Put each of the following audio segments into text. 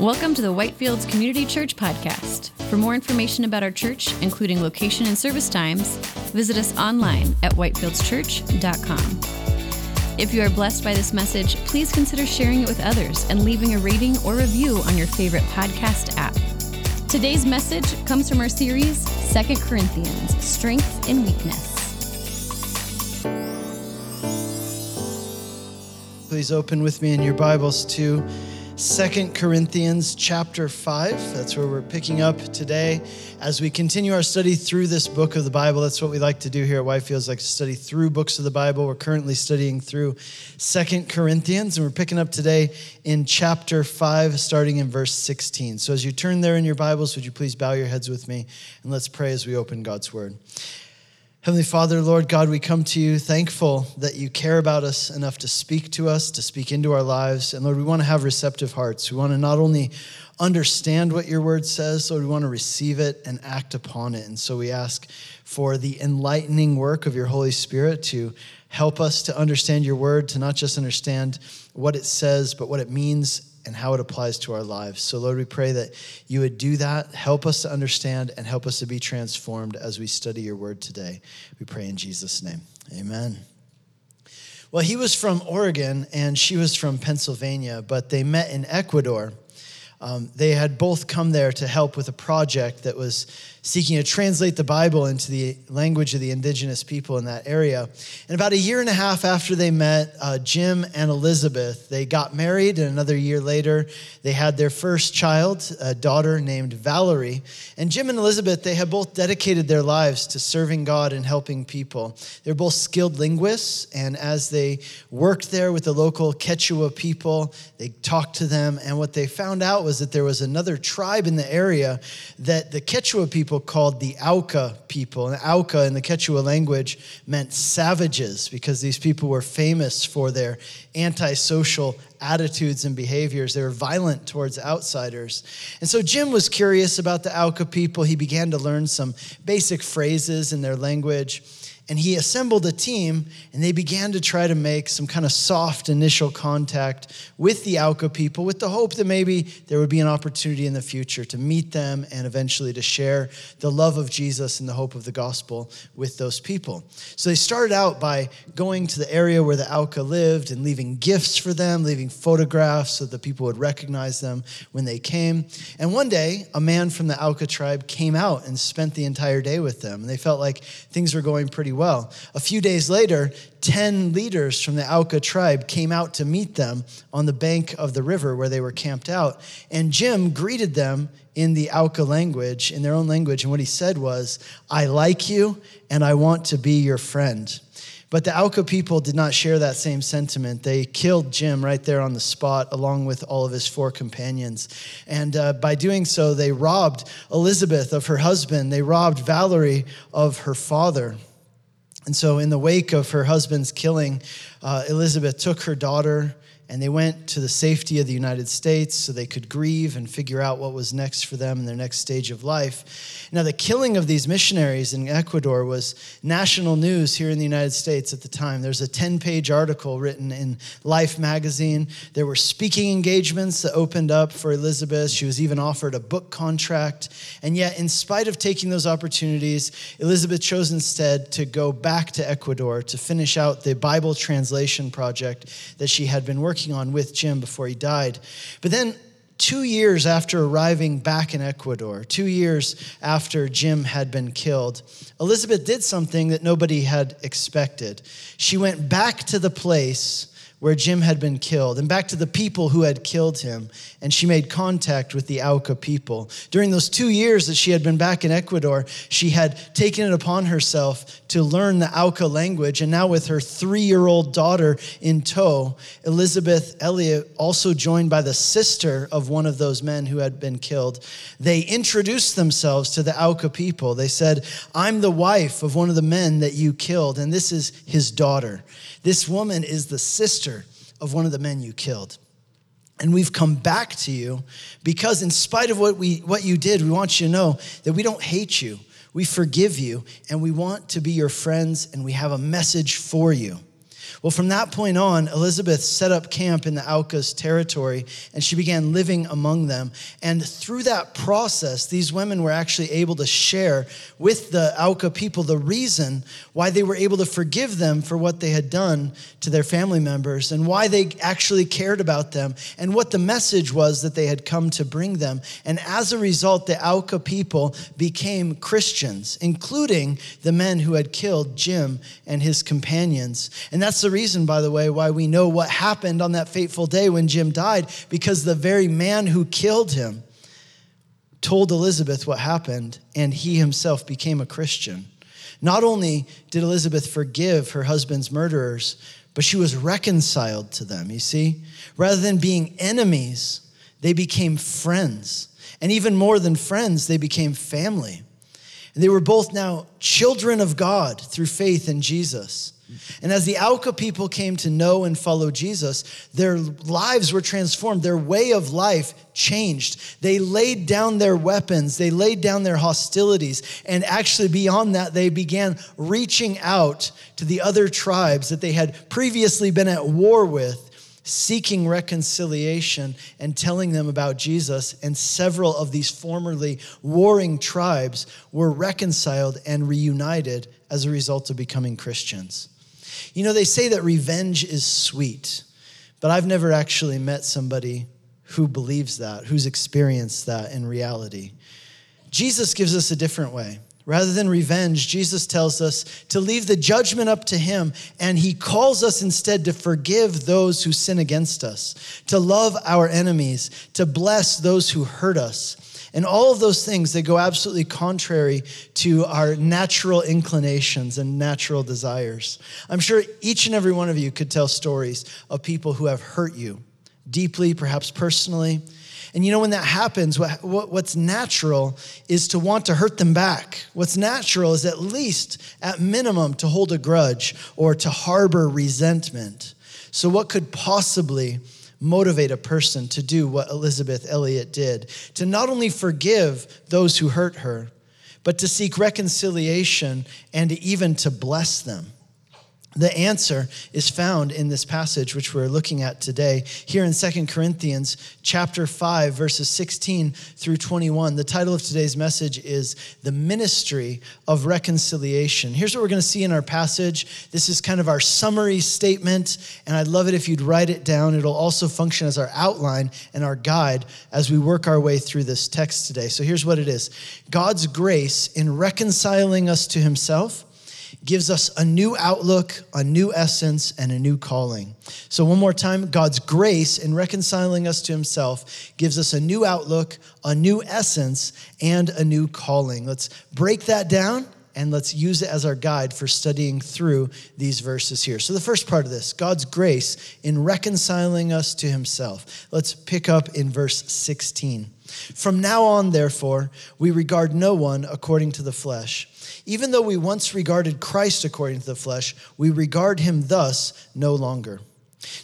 Welcome to the Whitefields Community Church Podcast. For more information about our church, including location and service times, visit us online at whitefieldschurch.com. If you are blessed by this message, please consider sharing it with others and leaving a rating or review on your favorite podcast app. Today's message comes from our series, 2 Corinthians Strength and Weakness. Please open with me in your Bibles to Second Corinthians chapter 5. That's where we're picking up today as we continue our study through this book of the Bible. That's what we like to do here at Whitefields, like to study through books of the Bible. We're currently studying through Second Corinthians, and we're picking up today in chapter 5, starting in verse 16. So as you turn there in your Bibles, would you please bow your heads with me and let's pray as we open God's word. Heavenly Father, Lord God, we come to you thankful that you care about us enough to speak to us, to speak into our lives. And Lord, we want to have receptive hearts. We want to not only understand what your word says, Lord, we want to receive it and act upon it. And so we ask for the enlightening work of your Holy Spirit to help us to understand your word, to not just understand what it says, but what it means and how it applies to our lives. So, Lord, we pray that you would do that, help us to understand, and help us to be transformed as we study your word today. We pray in Jesus' name. Amen. Well, he was from Oregon and she was from Pennsylvania, but they met in Ecuador. Um, they had both come there to help with a project that was seeking to translate the Bible into the language of the indigenous people in that area. And about a year and a half after they met, uh, Jim and Elizabeth, they got married, and another year later, they had their first child, a daughter named Valerie. And Jim and Elizabeth, they had both dedicated their lives to serving God and helping people. They're both skilled linguists, and as they worked there with the local Quechua people, they talked to them, and what they found out was that there was another tribe in the area that the Quechua people people called the Auca people. And Auca in the Quechua language meant savages because these people were famous for their antisocial attitudes and behaviors. They were violent towards outsiders. And so Jim was curious about the Auca people. He began to learn some basic phrases in their language and he assembled a team and they began to try to make some kind of soft initial contact with the Auca people with the hope that maybe there would be an opportunity in the future to meet them and eventually to share the love of Jesus and the hope of the gospel with those people. So they started out by going to the area where the Auca lived and leaving gifts for them, leaving photographs so that people would recognize them when they came. And one day, a man from the Auca tribe came out and spent the entire day with them. And they felt like things were going pretty well well. A few days later, 10 leaders from the Auca tribe came out to meet them on the bank of the river where they were camped out. And Jim greeted them in the Auca language, in their own language. And what he said was, I like you and I want to be your friend. But the Auca people did not share that same sentiment. They killed Jim right there on the spot, along with all of his four companions. And uh, by doing so, they robbed Elizabeth of her husband, they robbed Valerie of her father. And so, in the wake of her husband's killing, uh, Elizabeth took her daughter and they went to the safety of the United States so they could grieve and figure out what was next for them in their next stage of life. Now, the killing of these missionaries in Ecuador was national news here in the United States at the time. There's a 10 page article written in Life magazine. There were speaking engagements that opened up for Elizabeth. She was even offered a book contract. And yet, in spite of taking those opportunities, Elizabeth chose instead to go back to Ecuador to finish out the Bible translation project that she had been working working on with Jim before he died. But then, two years after arriving back in Ecuador, two years after Jim had been killed, Elizabeth did something that nobody had expected. She went back to the place where Jim had been killed and back to the people who had killed him. And she made contact with the Auca people. During those two years that she had been back in Ecuador, she had taken it upon herself to learn the Auca language. And now, with her three year old daughter in tow, Elizabeth Elliot, also joined by the sister of one of those men who had been killed, they introduced themselves to the Auca people. They said, I'm the wife of one of the men that you killed, and this is his daughter. This woman is the sister of one of the men you killed. And we've come back to you because, in spite of what, we, what you did, we want you to know that we don't hate you. We forgive you, and we want to be your friends, and we have a message for you. Well, from that point on, Elizabeth set up camp in the Auca's territory and she began living among them. And through that process, these women were actually able to share with the Auca people the reason why they were able to forgive them for what they had done to their family members and why they actually cared about them and what the message was that they had come to bring them. And as a result, the Auca people became Christians, including the men who had killed Jim and his companions. And that's the the reason, by the way, why we know what happened on that fateful day when Jim died, because the very man who killed him told Elizabeth what happened, and he himself became a Christian. Not only did Elizabeth forgive her husband's murderers, but she was reconciled to them, you see? Rather than being enemies, they became friends. And even more than friends, they became family. And they were both now children of God through faith in Jesus. And as the Auca people came to know and follow Jesus, their lives were transformed. Their way of life changed. They laid down their weapons, they laid down their hostilities. And actually, beyond that, they began reaching out to the other tribes that they had previously been at war with seeking reconciliation and telling them about Jesus. And several of these formerly warring tribes were reconciled and reunited as a result of becoming Christians. You know, they say that revenge is sweet, but I've never actually met somebody who believes that, who's experienced that in reality. Jesus gives us a different way. Rather than revenge, Jesus tells us to leave the judgment up to Him, and He calls us instead to forgive those who sin against us, to love our enemies, to bless those who hurt us. And all of those things, they go absolutely contrary to our natural inclinations and natural desires. I'm sure each and every one of you could tell stories of people who have hurt you deeply, perhaps personally and you know, when that happens, what, what, what's natural is to want to hurt them back. What's natural is at least, at minimum, to hold a grudge or to harbor resentment. So, what could possibly motivate a person to do what Elizabeth Elliot did? To not only forgive those who hurt her, but to seek reconciliation and even to bless them. The answer is found in this passage which we're looking at today here in Second Corinthians chapter 5 verses 16 through 21. The title of today's message is The Ministry of Reconciliation. Here's what we're going to see in our passage. This is kind of our summary statement and I'd love it if you'd write it down. It'll also function as our outline and our guide as we work our way through this text today. So here's what it is. God's grace in reconciling us to himself gives us a new outlook, a new essence, and a new calling. So, one more time God's grace in reconciling us to Himself gives us a new outlook, a new essence, and a new calling. Let's break that down and let's use it as our guide for studying through these verses here. So, the first part of this God's grace in reconciling us to Himself. Let's pick up in verse 16. From now on, therefore, we regard no one according to the flesh. Even though we once regarded Christ according to the flesh, we regard him thus no longer.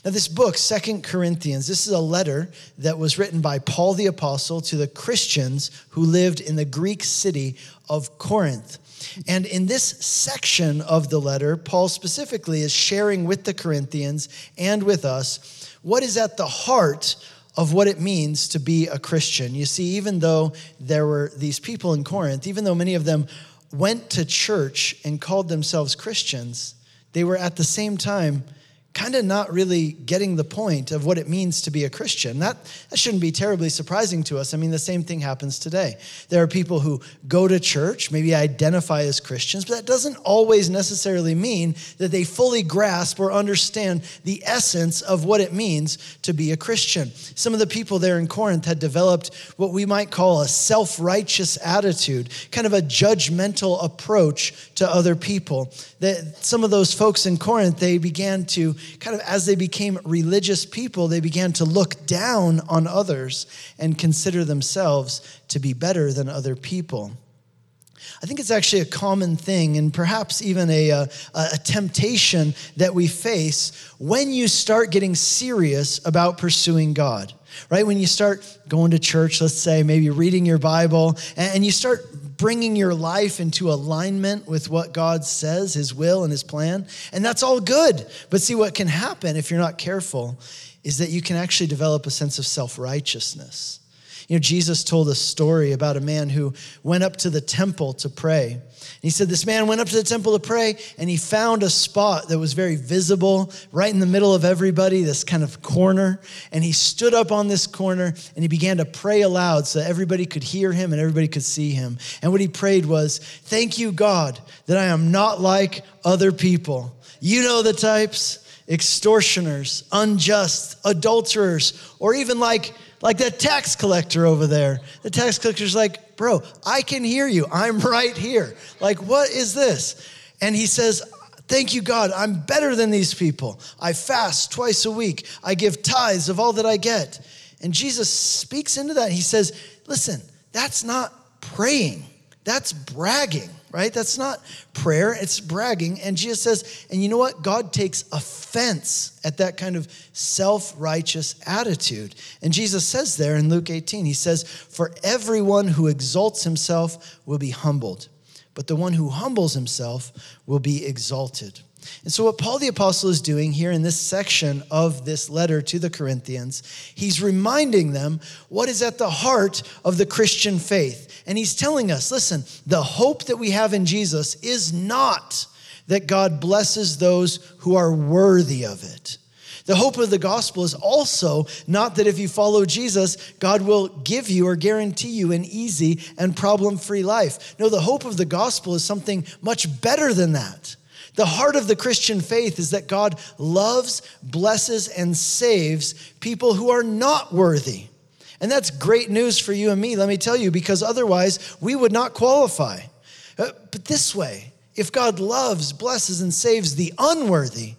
Now, this book, Second Corinthians, this is a letter that was written by Paul the Apostle to the Christians who lived in the Greek city of Corinth. And in this section of the letter, Paul specifically is sharing with the Corinthians and with us what is at the heart of what it means to be a Christian. You see, even though there were these people in Corinth, even though many of them went to church and called themselves Christians, they were at the same time kind of not really getting the point of what it means to be a Christian. That, that shouldn't be terribly surprising to us. I mean, the same thing happens today. There are people who go to church, maybe identify as Christians, but that doesn't always necessarily mean that they fully grasp or understand the essence of what it means to be a Christian. Some of the people there in Corinth had developed what we might call a self righteous attitude, kind of a judgmental approach to other people. That some of those folks in Corinth, they began to kind of as they became religious people, they began to look down on others and consider themselves to be better than other people. I think it's actually a common thing and perhaps even a, uh, a, a, temptation that we face when you start getting serious about pursuing God, right? When you start going to church, let's say, maybe reading your Bible, and you start bringing your life into alignment with what God says, His will and His plan. And that's all good. But see, what can happen if you're not careful is that you can actually develop a sense of self righteousness. You know, Jesus told a story about a man who went up to the temple to pray. He said, This man went up to the temple to pray, and he found a spot that was very visible, right in the middle of everybody, this kind of corner. And he stood up on this corner and he began to pray aloud so everybody could hear him and everybody could see him. And what he prayed was, Thank you, God, that I am not like other people. You know the types extortioners, unjust, adulterers, or even like like that tax collector over there. The tax collector's like, Bro, I can hear you. I'm right here. Like, what is this? And he says, Thank you, God. I'm better than these people. I fast twice a week, I give tithes of all that I get. And Jesus speaks into that. He says, Listen, that's not praying, that's bragging right? That's not prayer, it's bragging. And Jesus says, and you know what? God takes offense at that kind of self righteous attitude. And Jesus says there in Luke 18, he says, For everyone who exalts himself will be humbled, but the one who humbles himself will be exalted. And so, what Paul the Apostle is doing here in this section of this letter to the Corinthians, he's reminding them what is at the heart of the Christian faith. And he's telling us listen, the hope that we have in Jesus is not that God blesses those who are worthy of it. The hope of the gospel is also not that if you follow Jesus, God will give you or guarantee you an easy and problem free life. No, the hope of the gospel is something much better than that. The heart of the Christian faith is that God loves, blesses, and saves people who are not worthy. And that's great news for you and me, let me tell you, because otherwise we would not qualify. Uh, but this way, if God loves, blesses, and saves the unworthy,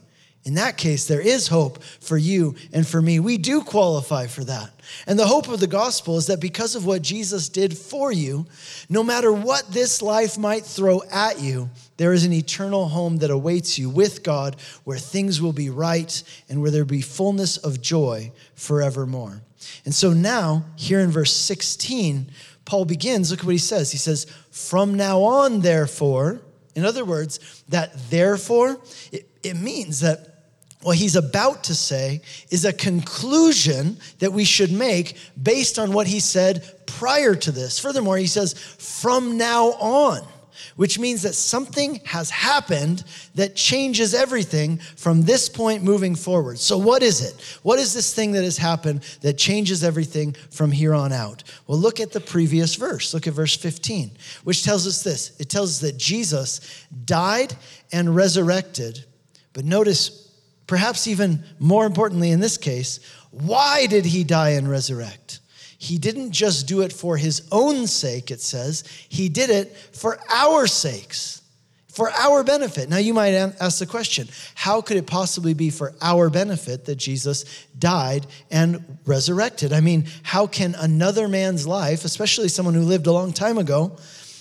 in that case, there is hope for you and for me. We do qualify for that. And the hope of the gospel is that because of what Jesus did for you, no matter what this life might throw at you, there is an eternal home that awaits you with God where things will be right and where there will be fullness of joy forevermore. And so now, here in verse 16, Paul begins. Look at what he says. He says, From now on, therefore, in other words, that therefore, it, it means that what he's about to say is a conclusion that we should make based on what he said prior to this. Furthermore, he says, from now on, which means that something has happened that changes everything from this point moving forward. So, what is it? What is this thing that has happened that changes everything from here on out? Well, look at the previous verse. Look at verse 15, which tells us this it tells us that Jesus died and resurrected. But notice, Perhaps even more importantly in this case, why did he die and resurrect? He didn't just do it for his own sake, it says, he did it for our sakes, for our benefit. Now, you might ask the question how could it possibly be for our benefit that Jesus died and resurrected? I mean, how can another man's life, especially someone who lived a long time ago,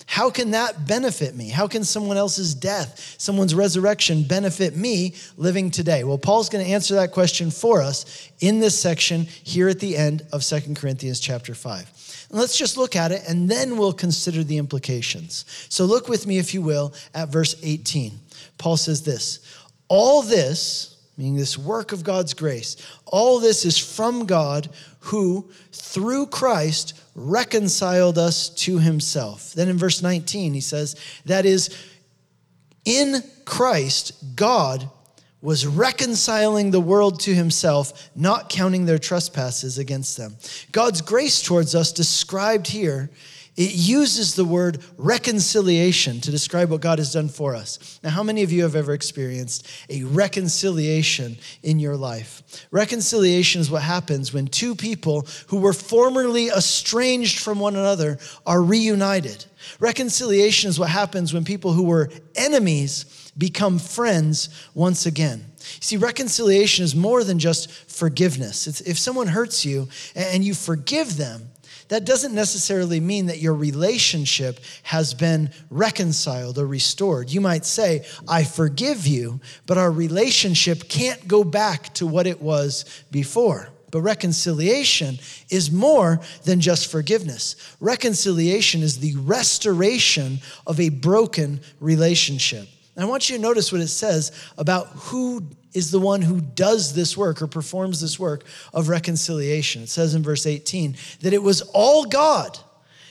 how can that benefit me? How can someone else's death, someone's resurrection benefit me living today? Well, Paul's going to answer that question for us in this section here at the end of Second Corinthians chapter 5. And let's just look at it and then we'll consider the implications. So look with me, if you will, at verse 18. Paul says this All this, meaning this work of God's grace, all this is from God who, through Christ, reconciled us to himself. Then in verse 19, he says, That is, in Christ, God was reconciling the world to himself, not counting their trespasses against them. God's grace towards us, described here, it uses the word reconciliation to describe what God has done for us. Now, how many of you have ever experienced a reconciliation in your life? Reconciliation is what happens when two people who were formerly estranged from one another are reunited. Reconciliation is what happens when people who were enemies become friends once again. See, reconciliation is more than just forgiveness. It's if someone hurts you and you forgive them, that doesn't necessarily mean that your relationship has been reconciled or restored. You might say, I forgive you, but our relationship can't go back to what it was before. But reconciliation is more than just forgiveness. Reconciliation is the restoration of a broken relationship. And I want you to notice what it says about who is the one who does this work or performs this work of reconciliation. It says in verse 18 that it was all God.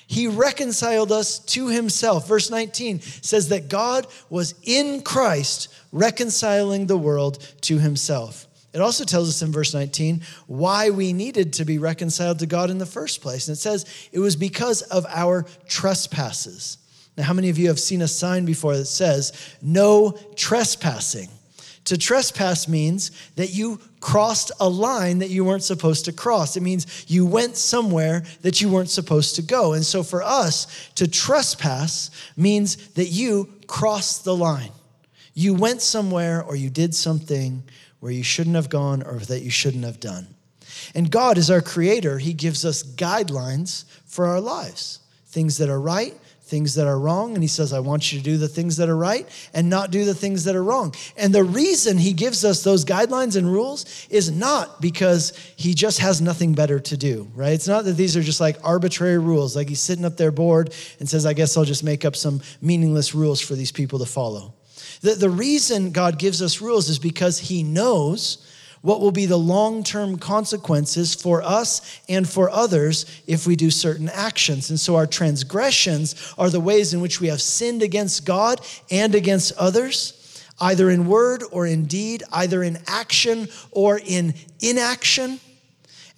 He reconciled us to himself. Verse 19 says that God was in Christ reconciling the world to himself. It also tells us in verse 19 why we needed to be reconciled to God in the first place. And it says it was because of our trespasses. Now, how many of you have seen a sign before that says, no trespassing? To trespass means that you crossed a line that you weren't supposed to cross. It means you went somewhere that you weren't supposed to go. And so for us, to trespass means that you crossed the line. You went somewhere or you did something where you shouldn't have gone or that you shouldn't have done. And God, is our creator, He gives us guidelines for our lives things that are right things that are wrong. And he says, I want you to do the things that are right and not do the things that are wrong. And the reason he gives us those guidelines and rules is not because he just has nothing better to do, right? It's not that these are just like arbitrary rules, like he's sitting up there bored and says, I guess I'll just make up some meaningless rules for these people to follow. The, the reason God gives us rules is because he knows what will be the long term consequences for us and for others if we do certain actions. And so our transgressions are the ways in which we have sinned against God and against others, either in word or in deed, either in action or in inaction.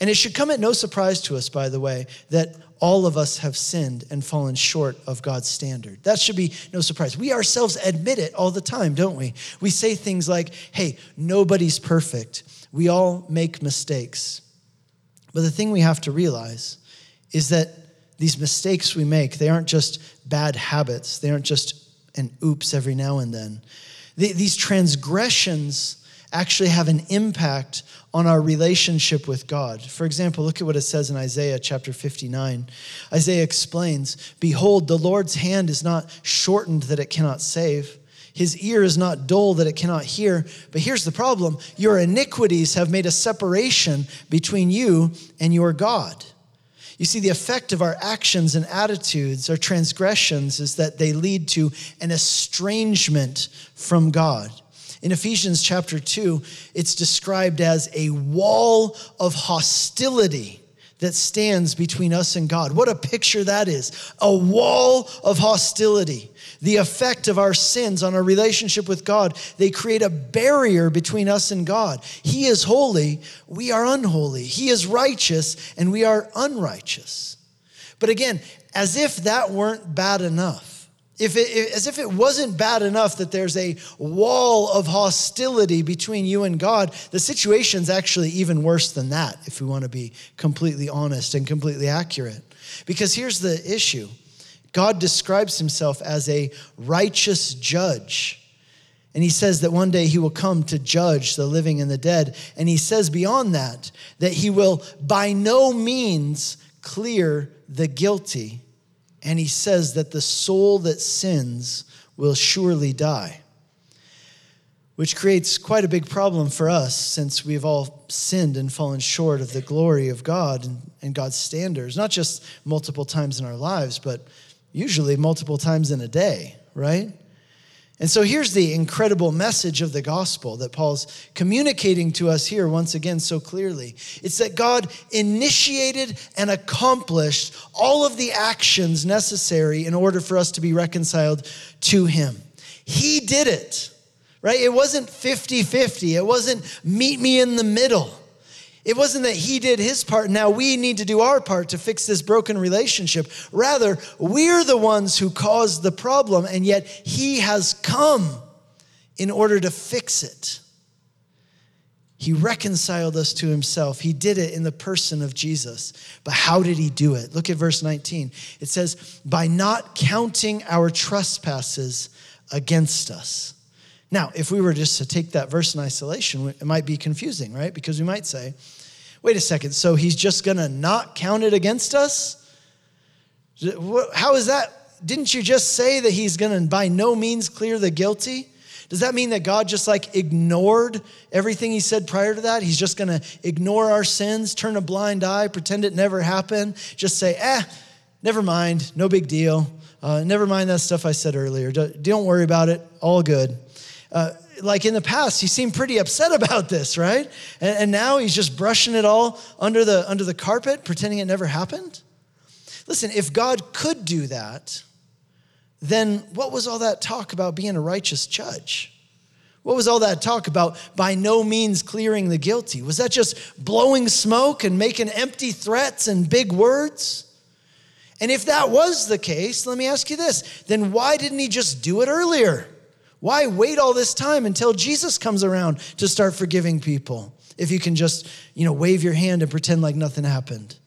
And it should come at no surprise to us, by the way, that all of us have sinned and fallen short of God's standard. That should be no surprise. We ourselves admit it all the time, don't we? We say things like, hey, nobody's perfect. We all make mistakes. But the thing we have to realize is that these mistakes we make, they aren't just bad habits, they aren't just an oops every now and then. These transgressions actually have an impact on our relationship with God. For example, look at what it says in Isaiah chapter 59. Isaiah explains Behold, the Lord's hand is not shortened that it cannot save his ear is not dull that it cannot hear. But here's the problem your iniquities have made a separation between you and your God. You see, the effect of our actions and attitudes, our transgressions, is that they lead to an estrangement from God. In Ephesians chapter 2, it's described as a wall of hostility that stands between us and God. What a picture that is! A wall of hostility the effect of our sins on our relationship with God. They create a barrier between us and God. He is holy, we are unholy. He is righteous, and we are unrighteous. But again, as if that weren't bad enough. If it, as if it wasn't bad enough that there's a wall of hostility between you and God, the situation's actually even worse than that, if we want to be completely honest and completely accurate. Because here's the issue God describes himself as a righteous judge. And he says that one day he will come to judge the living and the dead. And he says beyond that, that he will by no means clear the guilty. And he says that the soul that sins will surely die, which creates quite a big problem for us since we've all sinned and fallen short of the glory of God and, God's standards, not just multiple times in our lives, but usually multiple times in a day, right? And so here's the incredible message of the gospel that Paul's communicating to us here once again so clearly. It's that God initiated and accomplished all of the actions necessary in order for us to be reconciled to Him. He did it, right? It wasn't 50 50, it wasn't meet me in the middle. It wasn't that he did his part, now we need to do our part to fix this broken relationship. Rather, we're the ones who caused the problem, and yet he has come in order to fix it. He reconciled us to himself. He did it in the person of Jesus. But how did he do it? Look at verse 19. It says, by not counting our trespasses against us. Now, if we were just to take that verse in isolation, it might be confusing, right? Because we might say, wait a second, so he's just going to not count it against us? How is that? Didn't you just say that he's going to by no means clear the guilty? Does that mean that God just like ignored everything he said prior to that? He's just going to ignore our sins, turn a blind eye, pretend it never happened, just say, eh, never mind, no big deal. Uh, never mind that stuff I said earlier. Don't worry about it, all good. Uh, like in the past, he seemed pretty upset about this, right? And, and now he's just brushing it all under the, under the carpet, pretending it never happened. Listen, if God could do that, then what was all that talk about being a righteous judge? What was all that talk about by no means clearing the guilty? Was that just blowing smoke and making empty threats and big words? And if that was the case, let me ask you this then why didn't he just do it earlier? Why wait all this time until Jesus comes around to start forgiving people? If you can just, you know, wave your hand and pretend like nothing happened.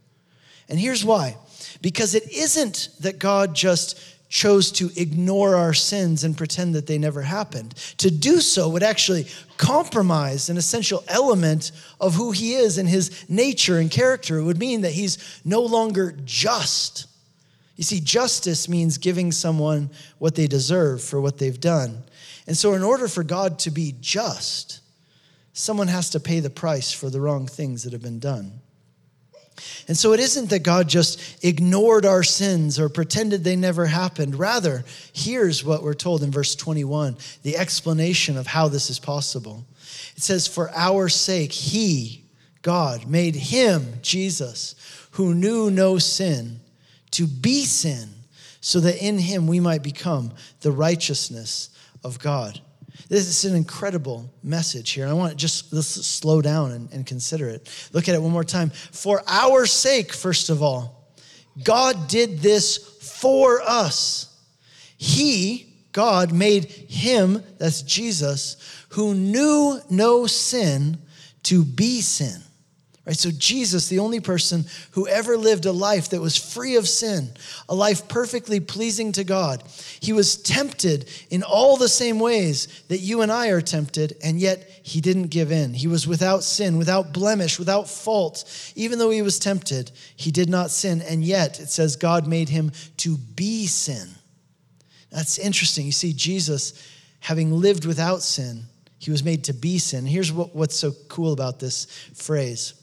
And here's why. Because it isn't that God just chose to ignore our sins and pretend that they never happened. To do so would actually compromise an essential element of who he is and his nature and character. It would mean that he's no longer just. You see, justice means giving someone what they deserve for what they've done. And so, in order for God to be just, someone has to pay the price for the wrong things that have been done. And so it isn't that God just ignored our sins or pretended they never happened. Rather, here's what we're told in verse 21 the explanation of how this is possible. It says, For our sake, He, God, made Him, Jesus, who knew no sin, to be sin, so that in Him we might become the righteousness of God. This is an incredible message here. I want to just let's slow down and, and consider it. Look at it one more time. For our sake, first of all, God did this for us. He, God, made him, that's Jesus, who knew no sin, to be sin Right? So, Jesus, the only person who ever lived a life that was free of sin, a life perfectly pleasing to God, he was tempted in all the same ways that you and I are tempted, and yet he didn't give in. He was without sin, without blemish, without fault. Even though he was tempted, he did not sin, and yet it says God made him to be sin. That's interesting. You see, Jesus, having lived without sin, he was made to be sin. Here's what, what's so cool about this phrase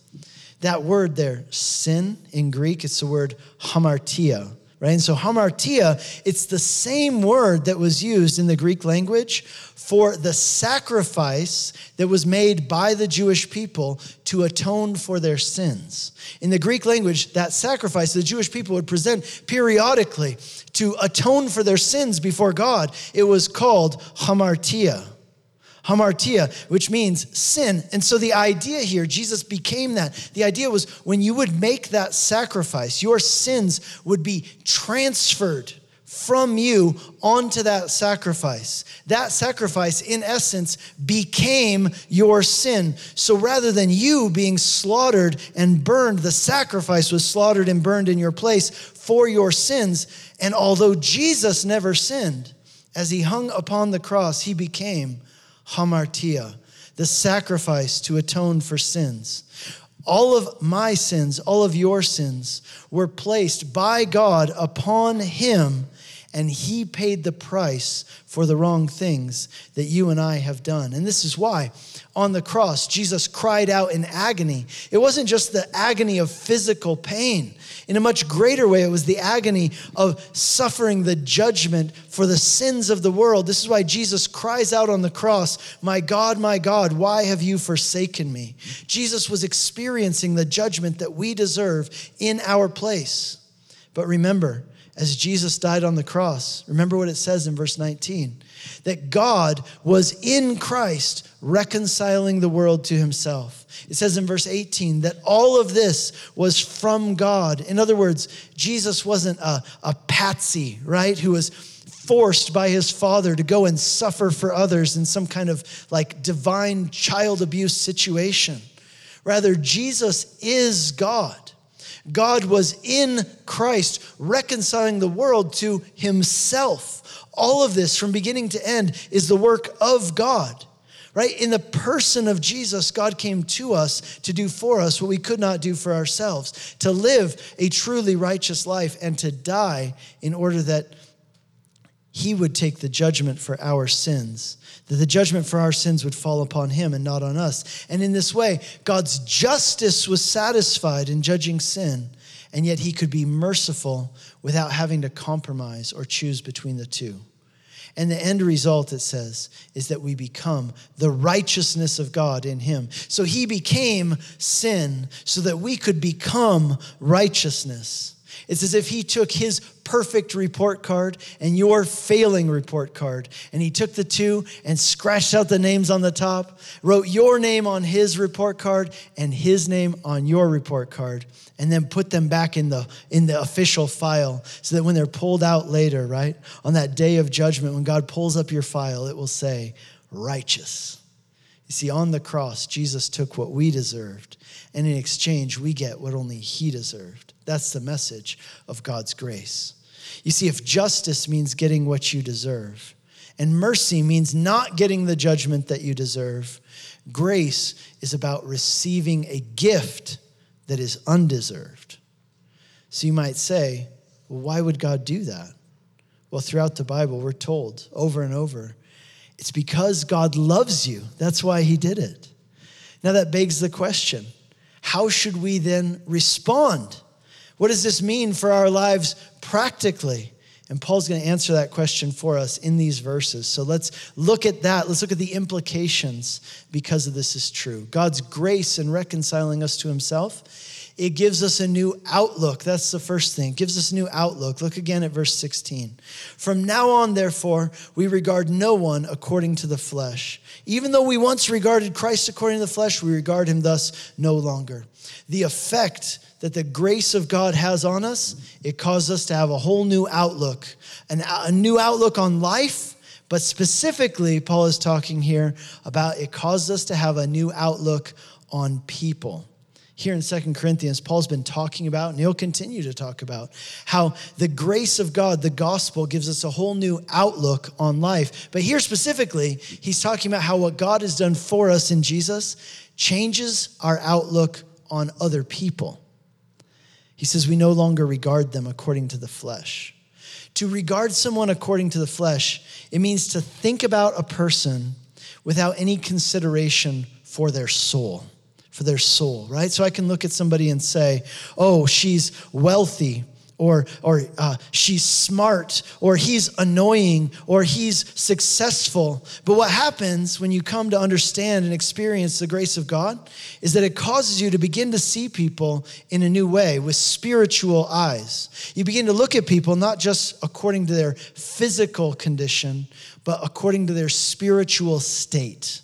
that word there, sin in Greek, it's the word hamartia, right? And so hamartia, it's the same word that was used in the Greek language for the sacrifice that was made by the Jewish people to atone for their sins. In the Greek language, that sacrifice the Jewish people would present periodically to atone for their sins before God, it was called hamartia hamartia, which means sin. And so the idea here, Jesus became that. The idea was when you would make that sacrifice, your sins would be transferred from you onto that sacrifice. That sacrifice, in essence, became your sin. So rather than you being slaughtered and burned, the sacrifice was slaughtered and burned in your place for your sins. And although Jesus never sinned, as he hung upon the cross, he became hamartia, the sacrifice to atone for sins. All of my sins, all of your sins were placed by God upon him, and he paid the price for the wrong things that you and I have done. And this is why on the cross, Jesus cried out in agony. It wasn't just the agony of physical pain. In a much greater way, it was the agony of suffering the judgment for the sins of the world. This is why Jesus cries out on the cross, My God, my God, why have you forsaken me? Jesus was experiencing the judgment that we deserve in our place. But remember, as Jesus died on the cross, remember what it says in verse 19 that God was in Christ reconciling the world to himself. It says in verse 18 that all of this was from God. In other words, Jesus wasn't a, a patsy, right, who was forced by his father to go and suffer for others in some kind of like divine child abuse situation. Rather, Jesus is God. God was in Christ, reconciling the world to himself. All of this, from beginning to end, is the work of God. Right? In the person of Jesus, God came to us to do for us what we could not do for ourselves, to live a truly righteous life and to die in order that he would take the judgment for our sins, that the judgment for our sins would fall upon him and not on us. And in this way, God's justice was satisfied in judging sin, and yet he could be merciful without having to compromise or choose between the two. And the end result, it says, is that we become the righteousness of God in Him. So He became sin so that we could become righteousness. It's as if He took His perfect report card and your failing report card. And he took the two and scratched out the names on the top, wrote your name on his report card and his name on your report card, and then put them back in the, in the official file so that when they're pulled out later, right, on that day of judgment, when God pulls up your file, it will say, righteous. You see, on the cross, Jesus took what we deserved, and in exchange, we get what only He deserved. That's the message of God's grace. You see, if justice means getting what you deserve, and mercy means not getting the judgment that you deserve, grace is about receiving a gift that is undeserved. So you might say, well, why would God do that? Well, throughout the Bible, we're told over and over it's because God loves you. That's why he did it. Now, that begs the question how should we then respond? What does this mean for our lives practically? And Paul's going to answer that question for us in these verses. So let's look at that. Let's look at the implications because of this is true. God's grace in reconciling us to himself, it gives us a new outlook. That's the first thing. It gives us a new outlook. Look again at verse 16. From now on, therefore, we regard no one according to the flesh. Even though we once regarded Christ according to the flesh, we regard him thus no longer. The effect that the grace of God has on us, it caused us to have a whole new outlook, an, a new outlook on life. But specifically, Paul is talking here about it caused us to have a new outlook on people. Here in Second Corinthians, Paul's been talking about, and he'll continue to talk about, how the grace of God, the gospel, gives us a whole new outlook on life. But here specifically, he's talking about how what God has done for us in Jesus changes our outlook on other people. He says we no longer regard them according to the flesh. To regard someone according to the flesh, it means to think about a person without any consideration for their soul, for their soul, right? So I can look at somebody and say, oh, she's wealthy or, or uh, she's smart, or he's annoying, or he's successful. But what happens when you come to understand and experience the grace of God is that it causes you to begin to see people in a new way with spiritual eyes. You begin to look at people not just according to their physical condition, but according to their spiritual state.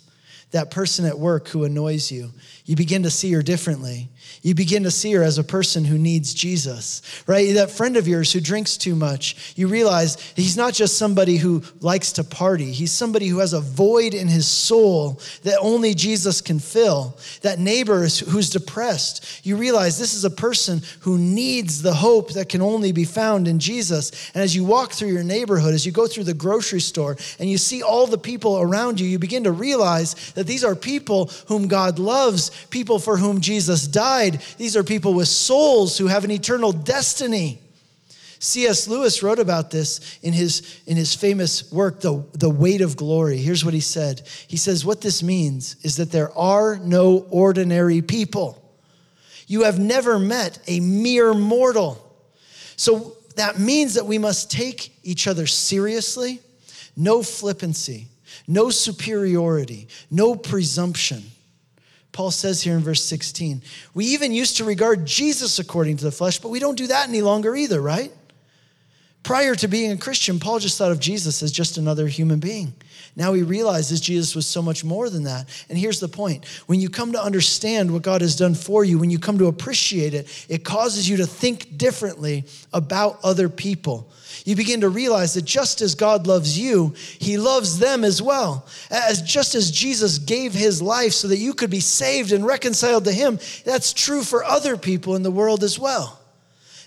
That person at work who annoys you, you begin to see her differently you begin to see her as a person who needs Jesus, right? That friend of yours who drinks too much, you realize he's not just somebody who likes to party, he's somebody who has a void in his soul that only Jesus can fill. That neighbor who's depressed, you realize this is a person who needs the hope that can only be found in Jesus. And as you walk through your neighborhood, as you go through the grocery store, and you see all the people around you, you begin to realize that these are people whom God loves, people for whom Jesus died these are people with souls who have an eternal destiny. C.S. Lewis wrote about this in his, in his famous work, the, the Weight of Glory. Here's what he said He says, What this means is that there are no ordinary people. You have never met a mere mortal. So that means that we must take each other seriously, no flippancy, no superiority, no presumption. Paul says here in verse 16, we even used to regard Jesus according to the flesh, but we don't do that any longer either, right? Prior to being a Christian, Paul just thought of Jesus as just another human being. Now he realizes Jesus was so much more than that. And here's the point when you come to understand what God has done for you, when you come to appreciate it, it causes you to think differently about other people you begin to realize that just as God loves you, He loves them as well. As just as Jesus gave His life so that you could be saved and reconciled to Him, that's true for other people in the world as well.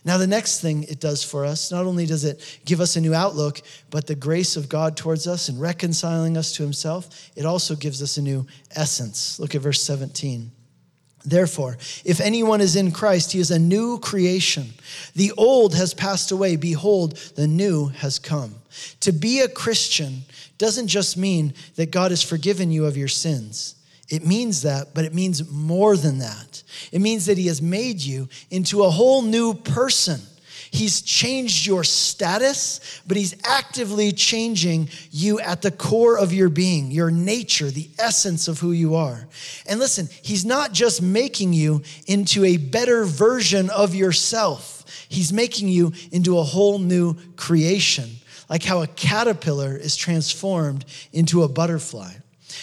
Now, the next thing it does for us, not only does it give us a new outlook, but the grace of God towards us and reconciling us to Himself, it also gives us a new essence. Look at verse 17. Therefore, if anyone is in Christ, he is a new creation. The old has passed away. Behold, the new has come. To be a Christian doesn't just mean that God has forgiven you of your sins. It means that, but it means more than that. It means that he has made you into a whole new person. He's changed your status, but He's actively changing you at the core of your being, your nature, the essence of who you are. And listen, He's not just making you into a better version of yourself, He's making you into a whole new creation, like how a caterpillar is transformed into a butterfly.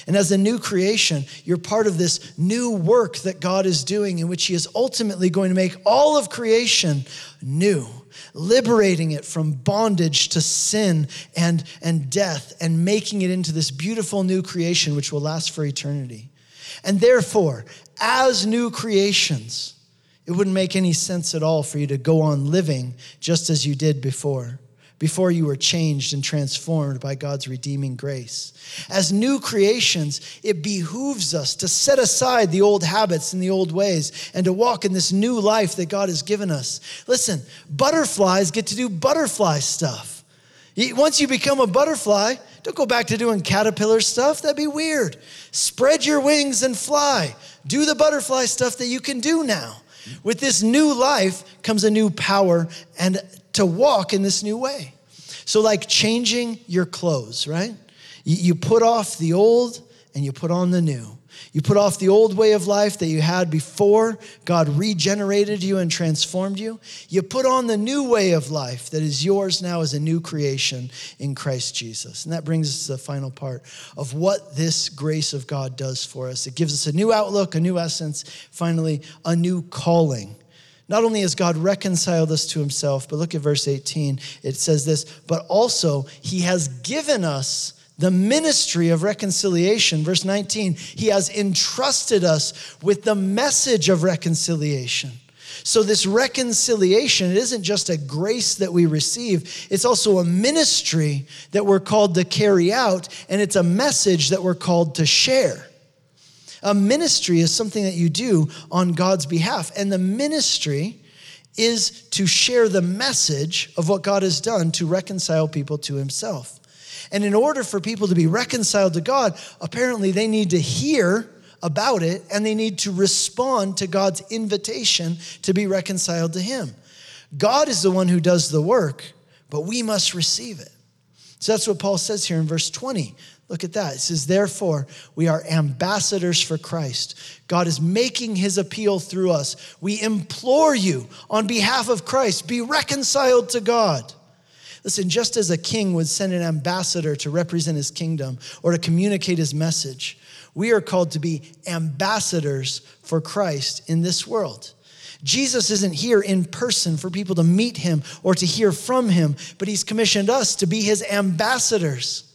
And as a new creation, you're part of this new work that God is doing, in which He is ultimately going to make all of creation new, liberating it from bondage to sin and, and death, and making it into this beautiful new creation which will last for eternity. And therefore, as new creations, it wouldn't make any sense at all for you to go on living just as you did before before you were changed and transformed by God's redeeming grace. As new creations, it behooves us to set aside the old habits and the old ways and to walk in this new life that God has given us. Listen, butterflies get to do butterfly stuff. Once you become a butterfly, don't go back to doing caterpillar stuff. That'd be weird. Spread your wings and fly. Do the butterfly stuff that you can do now. With this new life comes a new power and to walk in this new way. So, like changing your clothes, right? You put off the old and you put on the new. You put off the old way of life that you had before God regenerated you and transformed you. You put on the new way of life that is yours now as a new creation in Christ Jesus. And that brings us to the final part of what this grace of God does for us. It gives us a new outlook, a new essence, finally, a new calling. Not only has God reconciled us to himself, but look at verse 18. It says this, but also he has given us the ministry of reconciliation. Verse 19, he has entrusted us with the message of reconciliation. So, this reconciliation, it isn't just a grace that we receive, it's also a ministry that we're called to carry out, and it's a message that we're called to share. A ministry is something that you do on God's behalf. And the ministry is to share the message of what God has done to reconcile people to himself. And in order for people to be reconciled to God, apparently they need to hear about it and they need to respond to God's invitation to be reconciled to Him. God is the one who does the work, but we must receive it. So that's what Paul says here in verse 20. Look at that. It says, Therefore, we are ambassadors for Christ. God is making his appeal through us. We implore you on behalf of Christ, be reconciled to God. Listen, just as a king would send an ambassador to represent his kingdom or to communicate his message, we are called to be ambassadors for Christ in this world. Jesus isn't here in person for people to meet him or to hear from him, but he's commissioned us to be his ambassadors.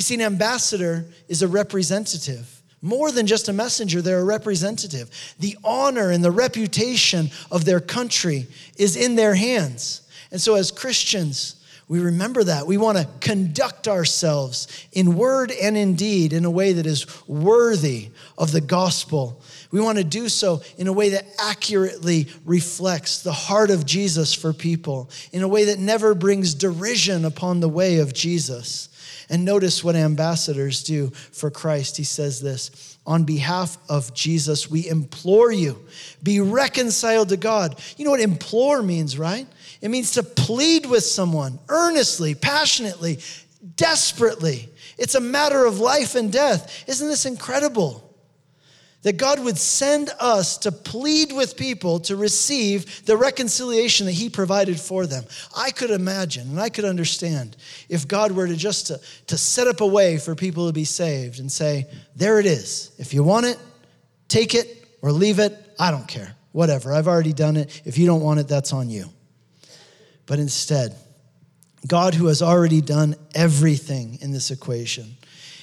You see, an ambassador is a representative. More than just a messenger, they're a representative. The honor and the reputation of their country is in their hands. And so, as Christians, we remember that. We want to conduct ourselves in word and in deed in a way that is worthy of the gospel. We want to do so in a way that accurately reflects the heart of Jesus for people, in a way that never brings derision upon the way of Jesus. And notice what ambassadors do for Christ. He says this On behalf of Jesus, we implore you, be reconciled to God. You know what implore means, right? It means to plead with someone earnestly, passionately, desperately. It's a matter of life and death. Isn't this incredible? That God would send us to plead with people to receive the reconciliation that He provided for them. I could imagine and I could understand if God were to just to, to set up a way for people to be saved and say, there it is. If you want it, take it or leave it. I don't care. Whatever. I've already done it. If you don't want it, that's on you. But instead, God, who has already done everything in this equation,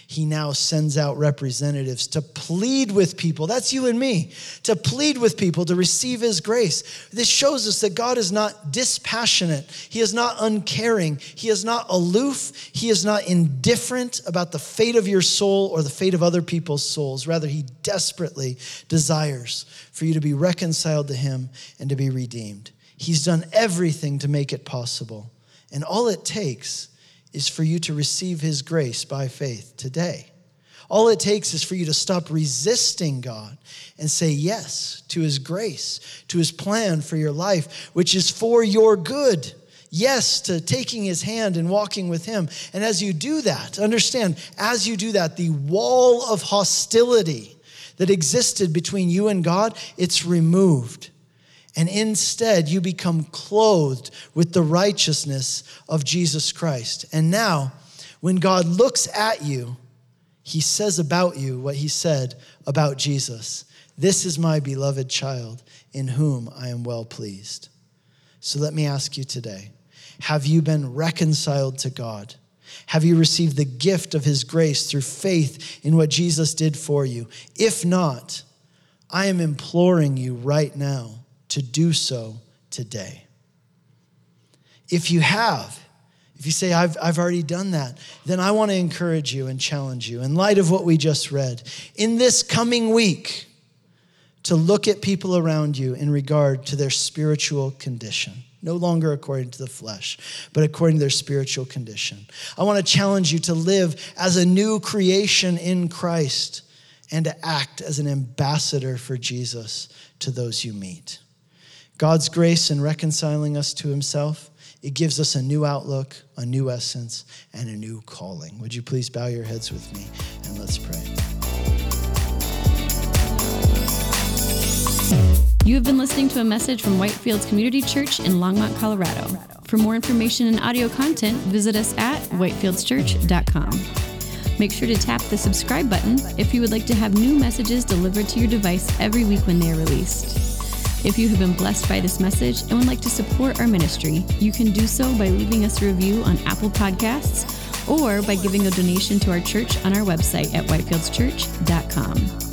he now sends out representatives to plead with people. That's you and me, to plead with people to receive his grace. This shows us that God is not dispassionate, he is not uncaring, he is not aloof, he is not indifferent about the fate of your soul or the fate of other people's souls. Rather, he desperately desires for you to be reconciled to him and to be redeemed. He's done everything to make it possible. And all it takes is for you to receive His grace by faith today. All it takes is for you to stop resisting God and say yes to His grace, to His plan for your life, which is for your good. Yes to taking His hand and walking with Him. And as you do that, understand, as you do that, the wall of hostility that existed between you and God, it's removed and instead you become clothed with the righteousness of Jesus Christ. And now, when God looks at you, he says about you what he said about Jesus This is my beloved child in whom I am well pleased. So let me ask you today have you been reconciled to God? Have you received the gift of his grace through faith in what Jesus did for you? If not, I am imploring you right now to do so today. If you have, if you say, I've, I've already done that, then I want to encourage you and challenge you, in light of what we just read, in this coming week, to look at people around you in regard to their spiritual condition. No longer according to the flesh, but according to their spiritual condition. I want to challenge you to live as a new creation in Christ and to act as an ambassador for Jesus to those you meet. God's grace in reconciling us to himself, it gives us a new outlook, a new essence, and a new calling. Would you please bow your heads with me and let's pray. You have been listening to a message from Whitefields Community Church in Longmont, Colorado. For more information and audio content, visit us at whitefieldschurch.com. Make sure to tap the subscribe button if you would like to have new messages delivered to your device every week when they are released. If you have been blessed by this message and would like to support our ministry, you can do so by leaving us a review on Apple Podcasts or by giving a donation to our church on our website at whitefieldschurch.com.